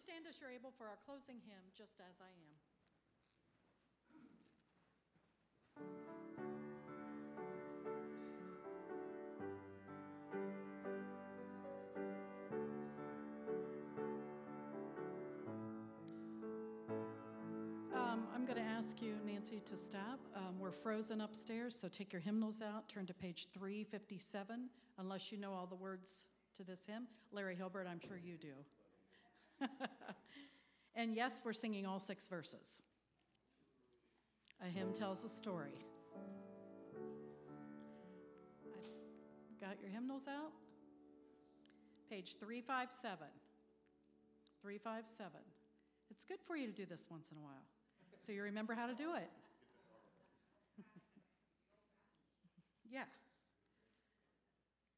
stand as you're able for our closing hymn, Just As I Am. Um, I'm going to ask you, Nancy, to stop. Um, We're frozen upstairs, so take your hymnals out, turn to page 357, unless you know all the words to this hymn. Larry Hilbert, I'm sure you do. And yes, we're singing all six verses. A hymn tells a story. Got your hymnals out? Page 357. 357. It's good for you to do this once in a while, so you remember how to do it. yeah.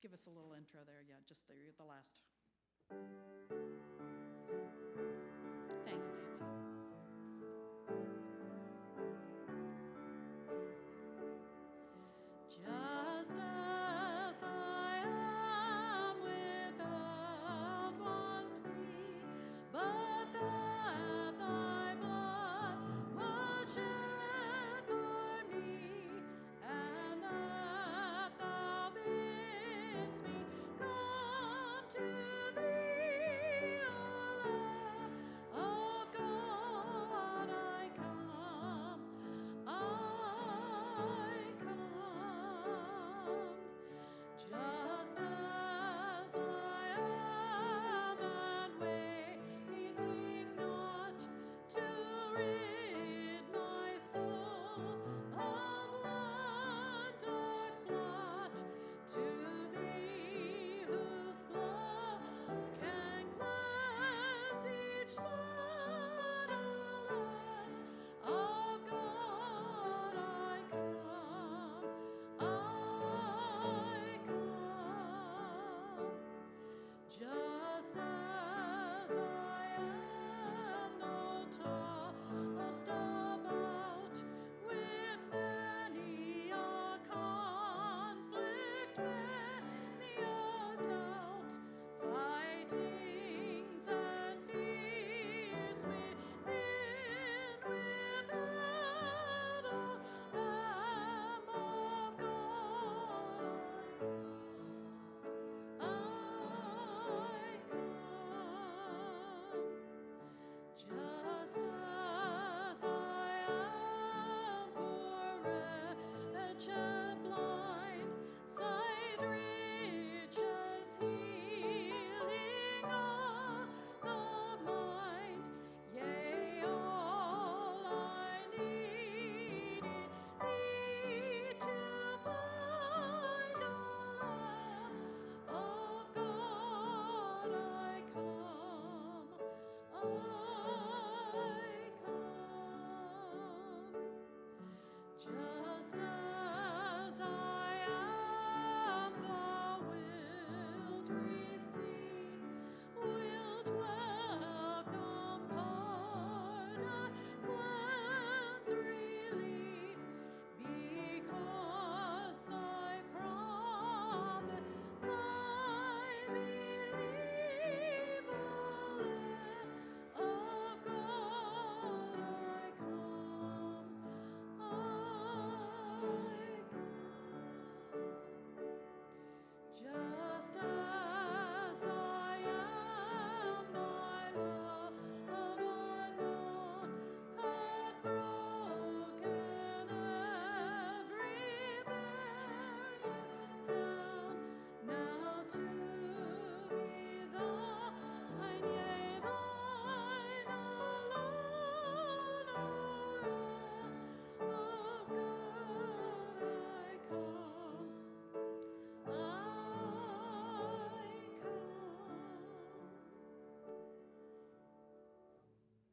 Give us a little intro there. Yeah, just the, the last.